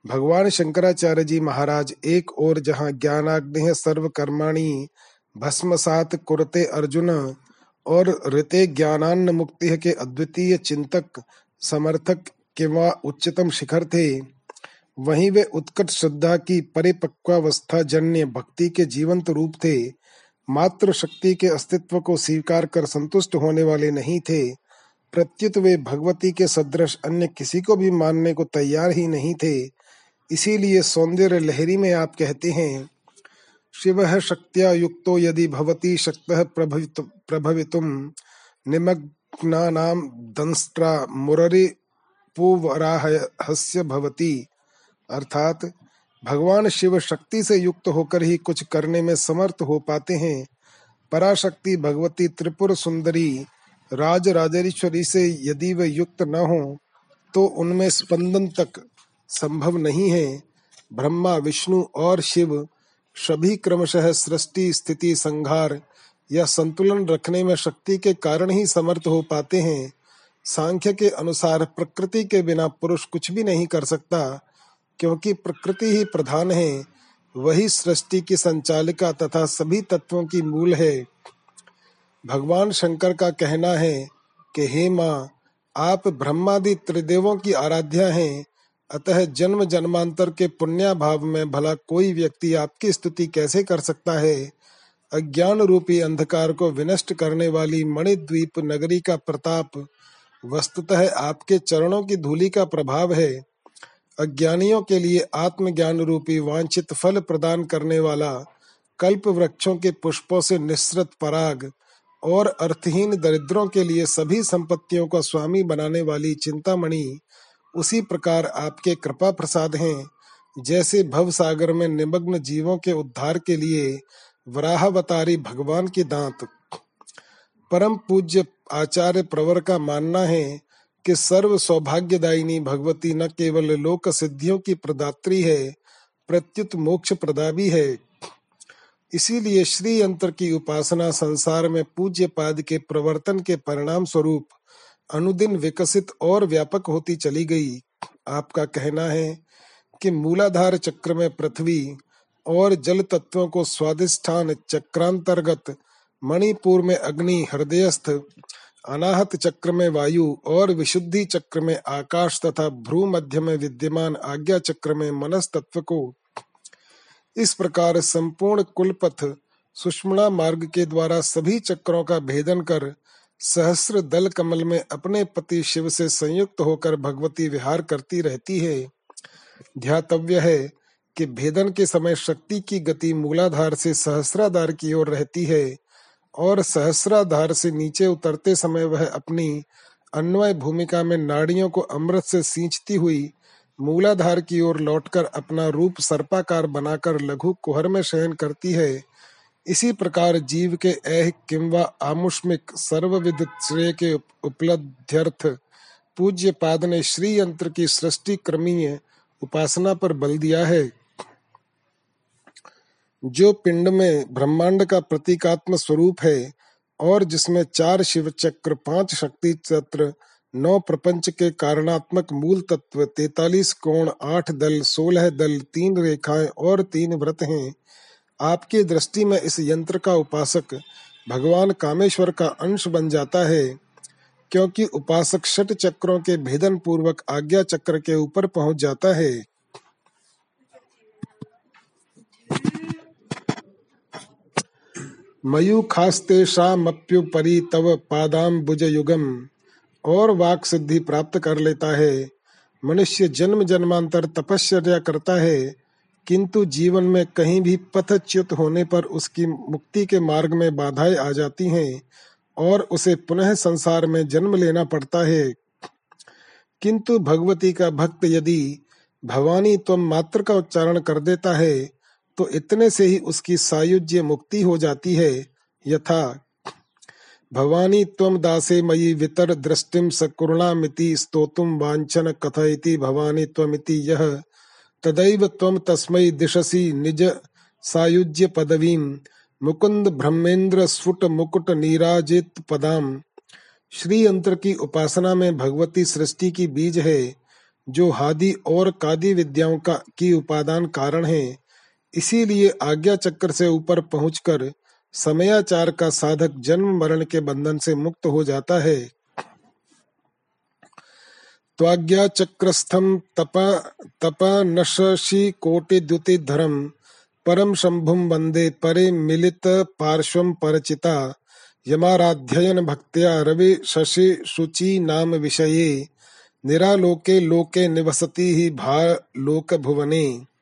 भगवान शंकराचार्य जी महाराज एक और जहाँ ज्ञानाग्नि सर्व कर्माणी भस्मसात कुरते अर्जुन, और ऋते ज्ञानान्न मुक्ति के अद्वितीय चिंतक, समर्थक किंवा उच्चतम शिखर थे वहीं वे उत्कट श्रद्धा की परिपक्वावस्था जन्य भक्ति के जीवंत रूप थे मात्र शक्ति के अस्तित्व को स्वीकार कर संतुष्ट होने वाले नहीं थे। प्रत्युत वे भगवती के सदृश अन्य किसी को भी मानने को तैयार ही नहीं थे। इसीलिए सौंदर्य लहरी में आप कहते हैं, शिव शक्तिया युक्तो यदि भवती शक्त प्रभवित प्रभवितुम निमग्नानाम दंष्ट्रा मुररी पुवराहस्य भवती। अर्थात भगवान शिव शक्ति से युक्त होकर ही कुछ करने में समर्थ हो पाते हैं। पराशक्ति भगवती त्रिपुर सुंदरी, राज राजेश्वरी से यदि वे युक्त न हो तो उनमें स्पंदन तक संभव नहीं है। ब्रह्मा, विष्णु और शिव सभी क्रमशः सृष्टि, स्थिति, संघार या संतुलन रखने में शक्ति के कारण ही समर्थ हो पाते हैं। सांख्य के अनुसार प्रकृति के बिना पुरुष कुछ भी नहीं कर सकता। क्योंकि प्रकृति ही प्रधान है, वही सृष्टि की संचालिका तथा सभी तत्वों की मूल है। भगवान शंकर का कहना है कि, हे माँ, आप ब्रह्मादि त्रिदेवों की आराध्या हैं, अतः जन्म जन्मांतर के पुण्य भाव में भला कोई व्यक्ति आपकी स्तुति कैसे कर सकता है? अज्ञान रूपी अंधकार को विनष्ट करने वाली मणिद्वीप नगरी का प्रताप, वस्तुतः आपके चरणों की धूलि का प्रभाव है। अज्ञानियों के लिए आत्मज्ञान रूपी वांछित फल प्रदान करने वाला कल्प वृक्षों के पुष्पों से निश्रित पराग और अर्थहीन दरिद्रों के लिए सभी संपत्तियों का स्वामी बनाने वाली चिंतामणि, उसी प्रकार आपके कृपा प्रसाद हैं। जैसे भव सागर में निमग्न जीवों के उद्धार के लिए वराहवतारी भगवान की दांत। परम पूज्य आचार्य प्रवर का मानना है कि सर्व सौभाग्यदायिनी भगवती न केवल लोक सिद्धियों की प्रदात्री है, प्रत्युत मोक्ष प्रदा भी है। इसीलिए श्री यंत्र की उपासना संसार में पूज्य पाद के प्रवर्तन के परिणाम स्वरूप अनुदिन विकसित और व्यापक होती चली गई। आपका कहना है कि मूलाधार चक्र में पृथ्वी और जल तत्वों को स्वादिष्ठान चक्रांतर्गत मणिपुर में अग्नि हृदयस्थ अनाहत चक्र में वायु और विशुद्धि चक्र में आकाश तथा भ्रू मध्य में विद्यमान आज्ञा चक्र में मनस तत्व को। इस प्रकार संपूर्ण कुलपथ सुषमणा मार्ग के द्वारा सभी चक्रों का भेदन कर सहस्र दल कमल में अपने पति शिव से संयुक्त होकर भगवती विहार करती रहती है। ध्यातव्य है कि भेदन के समय शक्ति की गति मूलाधार से सहस्राधार की ओर रहती है। और सहस्राधार से नीचे उतरते समय वह अपनी अन्वय भूमिका में नाड़ियों को अमृत से सींचती हुई मूलाधार की ओर लौटकर अपना रूप सर्पाकार बनाकर लघु कुहर में शयन करती है। इसी प्रकार जीव के ऐह किंवा आमुष्मिक सर्वविद श्रेय के उपलब्ध्यर्थ पूज्य पाद ने श्री यंत्र की सृष्टि क्रमीय उपासना पर बल दिया है। जो पिंड में ब्रह्मांड का प्रतीकात्म स्वरूप है और जिसमें चार शिव चक्र, पाँच शक्ति चक्र नौ प्रपंच के कारणात्मक मूल तत्व, तैतालीस कोण, आठ दल, सोलह दल, तीन रेखाएँ और तीन व्रत हैं। आपकी दृष्टि में इस यंत्र का उपासक भगवान कामेश्वर का अंश बन जाता है, क्योंकि उपासक षट चक्रों के भेदन पूर्वक आज्ञा चक्र के ऊपर पहुँच जाता है। मयूखास्तेषामप्युपरि तव युगम और वाक सिद्धि प्राप्त कर लेता है। मनुष्य जन्म जन्मांतर तपश्चर्या करता है। किंतु जीवन में कहीं भी पथच्युत होने पर उसकी मुक्ति के मार्ग में बाधाएँ आ जाती हैं और उसे पुनः संसार में जन्म लेना पड़ता है। किंतु भगवती का भक्त यदि भवानी तुम मात्र का उच्चारण कर देता है तो इतने से ही उसकी सायुज्य मुक्ति हो जाती है। यथा, भवानी त्वं दासे मयि वितर दृष्टिम सकुर्णामिति स्तोतुम वांछन कथयति भवानी त्वमिति यह तदैव त्वं तस्मै दिशसि निज सायुज्य पदवीं मुकुंद ब्रह्मेंद्र स्फुट मुकुट नीराजित पदाम श्री यंत्र की उपासना में भगवती सृष्टि की बीज है, जो हादि और कादि विद्याओं का की उपादान कारण है। इसीलिए आज्ञा चक्र से ऊपर पहुंचकर समयाचार का साधक जन्म मरण के बंधन से मुक्त हो जाता है। त्वाज्ञा चक्रस्थम तप तप नशी कोटि द्युति धरम परम शंभुम वंदे परे मिलित पार्श्वम परचिता। यमाराध्ययन भक्त्या रवि शशि शुचि नाम विषये। निरालोके लोके निवसती ही भा लोक भुवने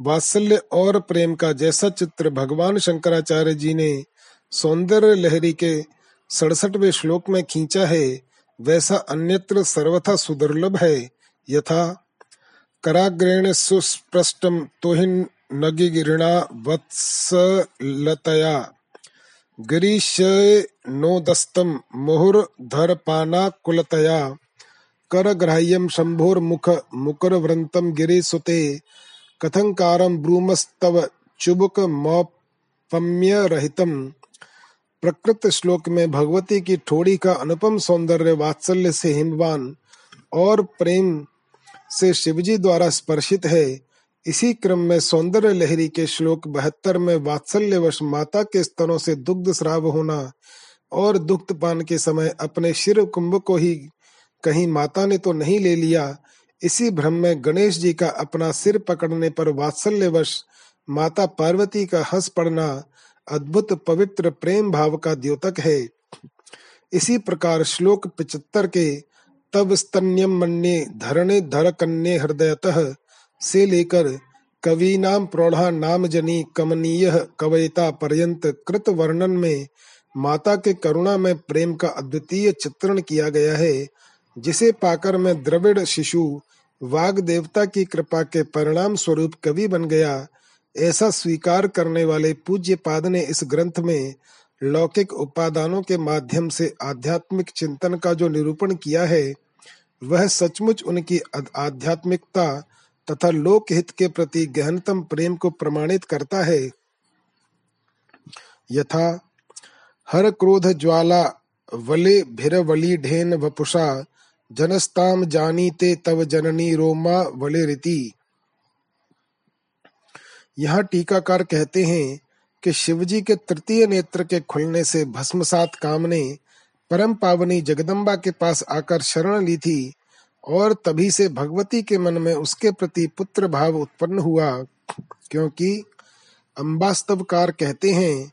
वात्सल्य और प्रेम का जैसा चित्र भगवान शंकराचार्य जी ने सौंदर्य लहरी के सड़सठवें श्लोक में खींचा है, वैसा अन्यत्र सर्वथा सुदुर्लभ है, यथा कराग्रेण सुस्पृष्टम तोहिन नगिगिरणा वत्सलतया। गिरीशनोदस्तम मुहुर्धरपानाकुलतया करग्राह्यम शंभोर्मुख मुकुरव्रंतम गिरीसुते। कथंकारं ब्रूमस्तव चुबुक मौपम्य रहितम प्रकृत श्लोक में भगवती की ठोड़ी का अनुपम सौंदर्य वात्सल्य से हिमवान और प्रेम से शिवजी द्वारा स्पर्शित है। इसी क्रम में सौंदर्य लहरी के श्लोक बहत्तर में वात्सल्यवश माता के स्तनों से दुग्ध श्राव होना और दुग्ध पान के समय अपने शिर कुंभ को ही कहीं माता ने तो नहीं ले लिया इसी भ्रम में गणेश जी का अपना सिर पकड़ने पर वात्सल्यवश माता पार्वती का हंस पड़ना अद्भुत पवित्र प्रेम भाव का द्योतक है। इसी प्रकार श्लोक पिचहत्तर के, तब स्तन्यम मन्ये धरणे धर कन्ये हृदयतः, से लेकर कवि नाम प्रौढ़ा नाम जनी कमनीय कवयता पर्यंत कृत वर्णन में माता के करुणा में प्रेम का अद्वितीय चित्रण किया गया है, जिसे पाकर मैं द्रविड़ शिशु वाग देवता की कृपा के परिणाम स्वरूप कवि बन गया। ऐसा स्वीकार करने वाले पूज्य पाद ने इस ग्रंथ में लौकिक उपादानों के माध्यम से आध्यात्मिक चिंतन का जो निरूपण किया है, वह सचमुच उनकी आध्यात्मिकता तथा लोकहित के प्रति गहनतम प्रेम को प्रमाणित करता है। यथा, हर क्रोध ज्वाला वले भिरवली ढेन वपुषा जनस्ताम जानीते तव जननी रोमा वले रीति। यहाँ टीकाकार कहते हैं कि शिवजी के तृतीय नेत्र के खुलने से भस्मसात काम ने परम पावनी जगदम्बा के पास आकर शरण ली थी और तभी से भगवती के मन में उसके प्रति पुत्र भाव उत्पन्न हुआ, क्योंकि अम्बास्तवकार कहते हैं,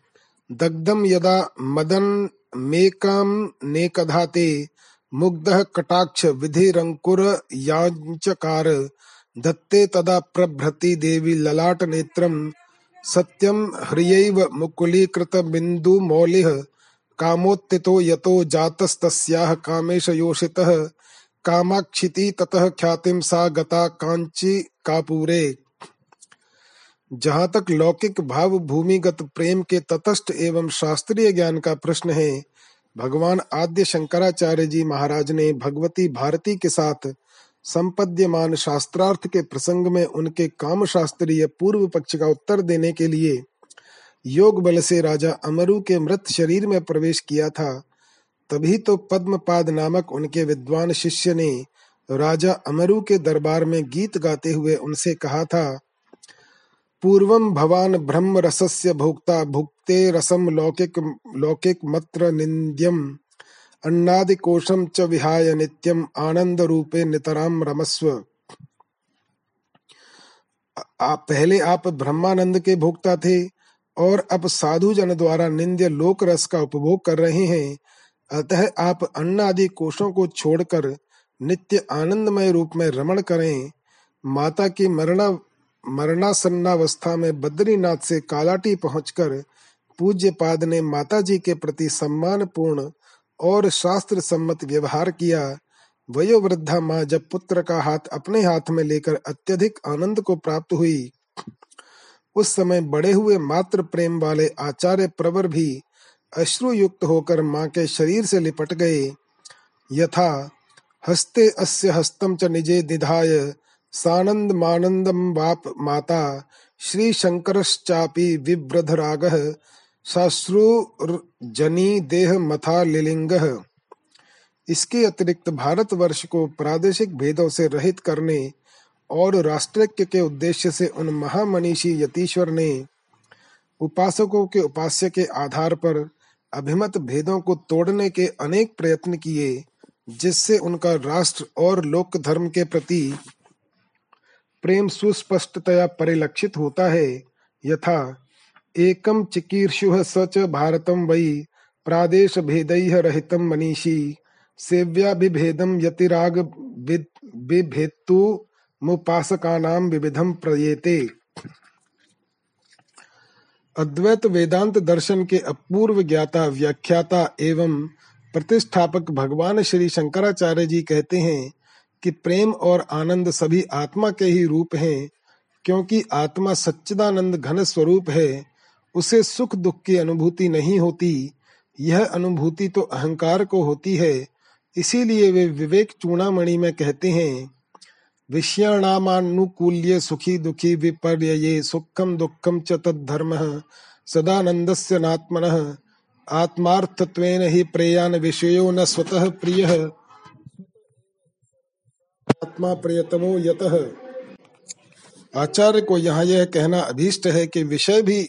दग्धम यदा मदन मेकम नेकधाते मुग्ध कटाक्ष विधि रंकुर याचकार दत्ते तदा प्रभृति देवी ललाट नेत्रम सत्यम ह्रियैव मुकुलीकृत बिंदु मौलिह कामोत्थितो यतो जातस्तस्याः कामेश योषितः कामाक्षिति ततः ख्यातिम सा गता कांची कापूरे। जहाँ तक लौकिक भाव भूमिगत प्रेम के तटस्थ एवं शास्त्रीय ज्ञान का प्रश्न है भगवान आद्य शंकराचार्य जी महाराज ने भगवती भारती के साथ संपद्यमान शास्त्रार्थ के प्रसंग में उनके काम शास्त्रीय पूर्व पक्ष का उत्तर देने के लिए योग बल से राजा अमरु के मृत शरीर में प्रवेश किया था। तभी तो पद्मपाद नामक उनके विद्वान शिष्य ने राजा अमरु के दरबार में गीत गाते हुए उनसे कहा था पूर्वम भवान ब्रह्म रसस्य भोक्ता भुक्ते रसम लौकिक लौकिक मत्र निंद्यम। अन्नादि कोशम च विहाय नित्यम आनंद रूपे नितराम रमस्व आप, पहले आप ब्रह्मानंद के भोक्ता थे, और अब साधु जन द्वारा निंद्य लोक रस का उपभोग कर रहे हैं। अतः आप अन्न आदि कोशों को छोड़कर नित्य आनंदमय रूप में रमण करें। माता की मरणा, मरणासन्नावस्था में बद्रीनाथ से कालाटी पहुंचकर पूज्य पाद ने माता जी के प्रति सम्मान पूर्ण और शास्त्र सम्मत व्यवहार किया। वयोवृद्धा माँ जब पुत्र का हाथ अपने हाथ में लेकर अत्यधिक आनंद को प्राप्त हुई, उस समय बड़े हुए मात्र प्रेम वाले आचार्य प्रवर भी अश्रु युक्त होकर माँ के शरीर से लिपट गए। यथा, हस्ते अस्य हस्तम च निजे निधाय सानंद मानंदम वाप माता श्री शंकरश्चापि विव्रध जनी देह मथा लिलिंग। इसके अतिरिक्त भारतवर्ष को प्रादेशिक भेदों से रहित करने और राष्ट्रज्ञ के उद्देश्य से उन महामनीषी यतीश्वर ने उपासकों के उपास्य के आधार पर अभिमत भेदों को तोड़ने के अनेक प्रयत्न किए, जिससे उनका राष्ट्र और लोक धर्म के प्रति प्रेम सुस्पष्टतया परिलक्षित होता है, यथा एकम चिकीर्षु स च भारतम वै। प्रादेश भेदैः रहितम मनीषी। सेव्याभिभेदम यतिराग बिभेत्तु मुपासकानाम विविधम प्रयेते। अद्वैत वेदांत दर्शन के अपूर्व ज्ञाता व्याख्याता एवं प्रतिष्ठापक भगवान श्री शंकराचार्य जी कहते हैं कि प्रेम और आनंद सभी आत्मा के ही रूप हैं, क्योंकि आत्मा सच्चिदानंद घन स्वरूप है। उसे सुख दुख की अनुभूति नहीं होती। यह अनुभूति तो अहंकार को होती है, इसीलिए वे विवेक चूड़ामणि में कहते हैं, विषयाणामानुकूल्य सुखी दुखी विपर्य सुखम दुखम च तद्धर्म सदानंदस्य नात्मनः, आत्मार्थत्वेन ही प्रेयान विषयो न स्वतः प्रिय। आत्मा प्रियतमो यतः। आचार्य को यहाँ यह कहना अभीष्ट है कि विषय भी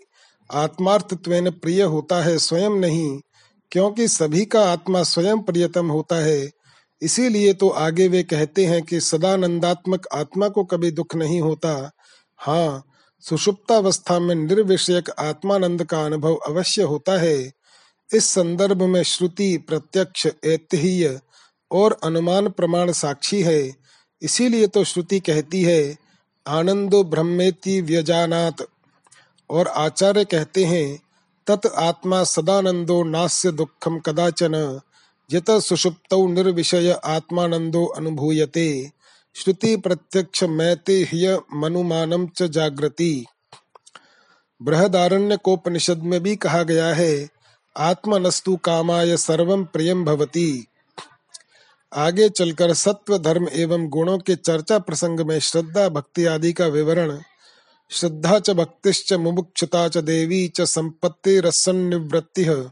आत्मार्थत्वेन प्रिय होता है स्वयं नहीं, क्योंकि सभी का आत्मा स्वयं प्रियतम होता है। इसीलिए तो आगे वे कहते हैं कि सदानंदात्मक आत्मा को कभी दुख नहीं होता। हाँ सुषुप्तावस्था में निर्विषयक आत्मानंद का अनुभव अवश्य होता है। इस संदर्भ में श्रुति, प्रत्यक्ष, ऐतिह्य और अनुमान प्रमाण साक्षी है। इसीलिए तो श्रुति कहती है, आनंदो ब्रह्मेति व्यजानात। और आचार्य कहते हैं, तत् आत्मा सदानंदो नास्य दुखम कदाचन, यत सुषुप्तौ निर्विषय आत्मानंदो अनुभूयते। श्रुति प्रत्यक्ष मैते ह्य मनुमानम च जागृति। बृहदारण्य कोपनिषद में भी कहा गया है, आत्मनस्तु कामाय सर्वम प्रियम भवती। आगे चलकर सत्व धर्म एवं गुणों के चर्चा प्रसंग में श्रद्धा, भक्ति आदि का विवरण श्रद्धा च भक्तिश्च मुमुक्षुता च देवी च संपत्ति रसन निवृत्ति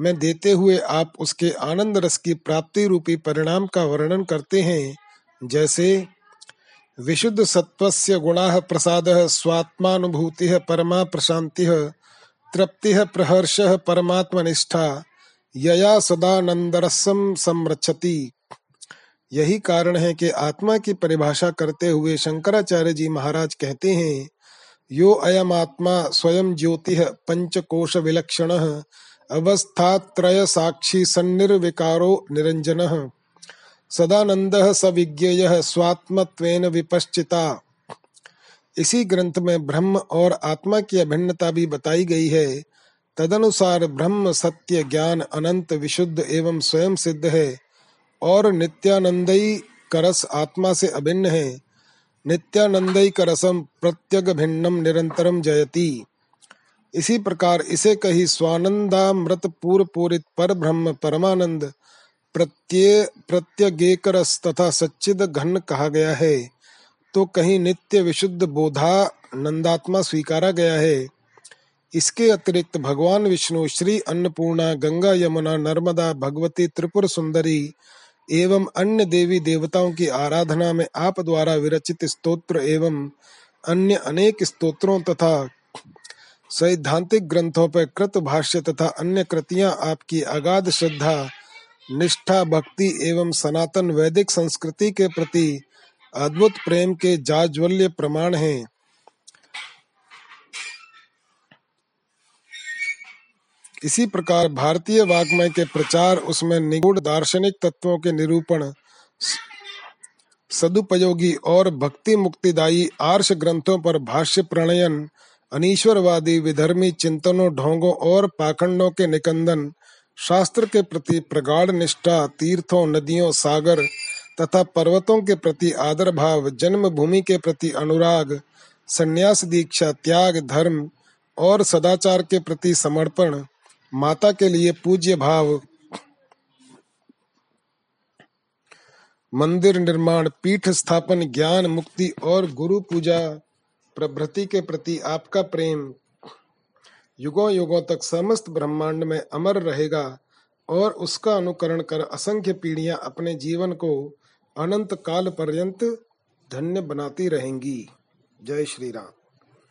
में देते हुए आप उसके आनंद रस की प्राप्ति रूपी परिणाम का वर्णन करते हैं। जैसे, विशुद्ध सत्वस्य गुणाः प्रसादः, स्वात्मानुभूतिः परमा प्रशांतिः तृप्तिः प्रहर्षः परमात्मनिष्ठा, यया सदानंदरसम संरक्षति। यही कारण है कि आत्मा की परिभाषा करते हुए शंकराचार्य जी महाराज कहते हैं यो अयम आत्मा स्वयं ज्योति पंचकोश विलक्षण अवस्थात्रय साक्षी सन्निर्विकारो निरंजन सदानंद स विज्ञेय स्वात्मत्वेन विपश्चिता। इसी ग्रंथ में ब्रह्म और आत्मा की अभिन्नता भी बताई गई है। तदनुसार ब्रह्म सत्य ज्ञान अनंत विशुद्ध एवं स्वयं सिद्ध है और नित्यानंदयी करस आत्मा से अभिन्न है। नित्यानंदयी करसम प्रत्यग भिन्नम निरंतरम जयती। इसी प्रकार इसे कही स्वानंदामृत पूर्व पूरित पर ब्रह्म परमानंद प्रत्ये प्रत्यगेकरस तथा सच्चिद घन कहा गया है। तो कहीं नित्य विशुद्ध बोधा नंदात्मा स्वीकारा गया है। इसके अतिरिक्त भगवान विष्णु श्री अन्नपूर्णा गंगा यमुना नर्मदा भगवती त्रिपुर सुंदरी एवं अन्य देवी देवताओं की आराधना में आप द्वारा विरचित स्तोत्र एवं अन्य अनेक स्तोत्रों तथा सैद्धांतिक ग्रंथों पर कृत भाष्य तथा अन्य कृतियाँ आपकी अगाध श्रद्धा, निष्ठा, भक्ति एवं सनातन वैदिक संस्कृति के प्रति अद्भुत प्रेम के जाज्वल्य प्रमाण हैं। इसी प्रकार भारतीय वाग्मय के प्रचार, उसमें निगूढ़ दार्शनिक तत्वों के निरूपण, सदुपयोगी और भक्ति मुक्तिदायी आर्ष ग्रंथों पर भाष्य प्रणयन, अनीश्वरवादी विधर्मी चिंतनों, ढोंगों और पाखंडों के निकंदन, शास्त्र के प्रति प्रगाढ़ निष्ठा, तीर्थों, नदियों, सागर तथा पर्वतों के प्रति आदर भाव जन्म भूमि के प्रति अनुराग, संन्यास दीक्षा, त्याग, धर्म और सदाचार के प्रति समर्पण माता के लिए पूज्य भाव। मंदिर निर्माण, पीठ स्थापन, ज्ञान, मुक्ति और गुरु पूजा, प्रभृति के प्रति आपका प्रेम। युगों युगों तक समस्त ब्रह्मांड में अमर रहेगा और उसका अनुकरण कर असंख्य पीढ़ियाँ अपने जीवन को अनंत काल पर्यंत धन्य बनाती रहेंगी। जय श्री राम।